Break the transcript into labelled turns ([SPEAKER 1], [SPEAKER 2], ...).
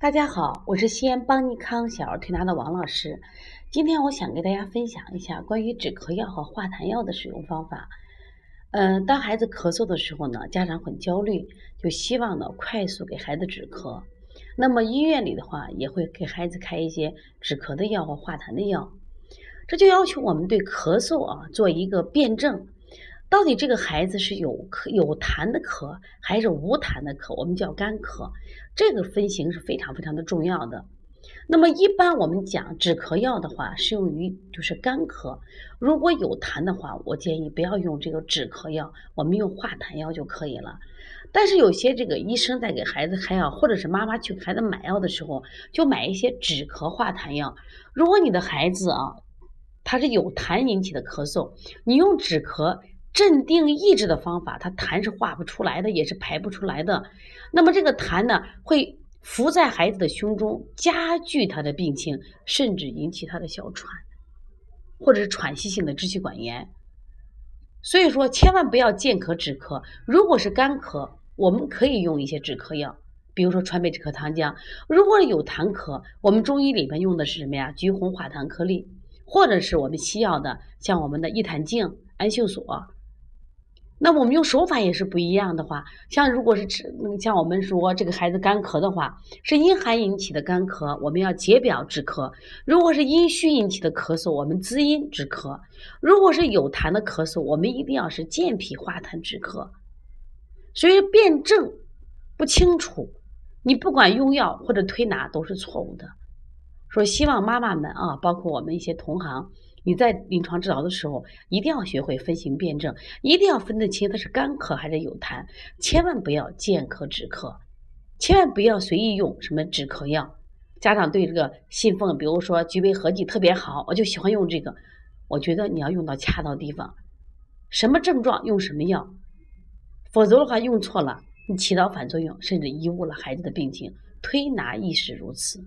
[SPEAKER 1] 大家好，我是西安邦尼康小儿推拿的王老师。今天我想给大家分享一下关于止咳药和化痰药的使用方法。嗯，当孩子咳嗽的时候呢，家长很焦虑，就希望呢快速给孩子止咳。那么医院里的话，也会给孩子开一些止咳的药和化痰的药。这就要求我们对咳嗽啊做一个辩证。到底这个孩子是有咳有痰的咳，还是无痰的咳？我们叫干咳，这个分型是非常非常的重要的。那么一般我们讲止咳药的话，适用于就是干咳。如果有痰的话，我建议不要用这个止咳药，我们用化痰药就可以了。但是有些这个医生在给孩子开药，或者是妈妈去给孩子买药的时候，就买一些止咳化痰药。如果你的孩子啊，他是有痰引起的咳嗽，你用止咳。镇定抑制的方法，它痰是化不出来的，也是排不出来的。那么这个痰呢，会浮在孩子的胸中，加剧他的病情，甚至引起他的哮喘，或者是喘息性的支气管炎。所以说，千万不要见咳止咳。如果是干咳，我们可以用一些止咳药，比如说川贝止咳糖浆。如果有痰咳，我们中医里面用的是什么呀？橘红化痰颗粒，或者是我们西药的，像我们的益痰净、安秀索。那我们用手法也是不一样的话，像如果是治，像我们说这个孩子干咳的话，是阴寒引起的干咳，我们要解表止咳；如果是阴虚引起的咳嗽，我们滋阴止咳；如果是有痰的咳嗽，我们一定要是健脾化痰止咳。所以辩证不清楚，你不管用药或者推拿都是错误的。说希望妈妈们啊，包括我们一些同行。你在临床治疗的时候，一定要学会分型辩证，一定要分得清它是干咳还是有痰，千万不要见咳止咳，千万不要随意用什么止咳药。家长对这个信奉，比如说菊贝合剂特别好，我就喜欢用这个。我觉得你要用到恰到地方，什么症状用什么药，否则的话用错了，你起到反作用，甚至贻误了孩子的病情。推拿亦是如此。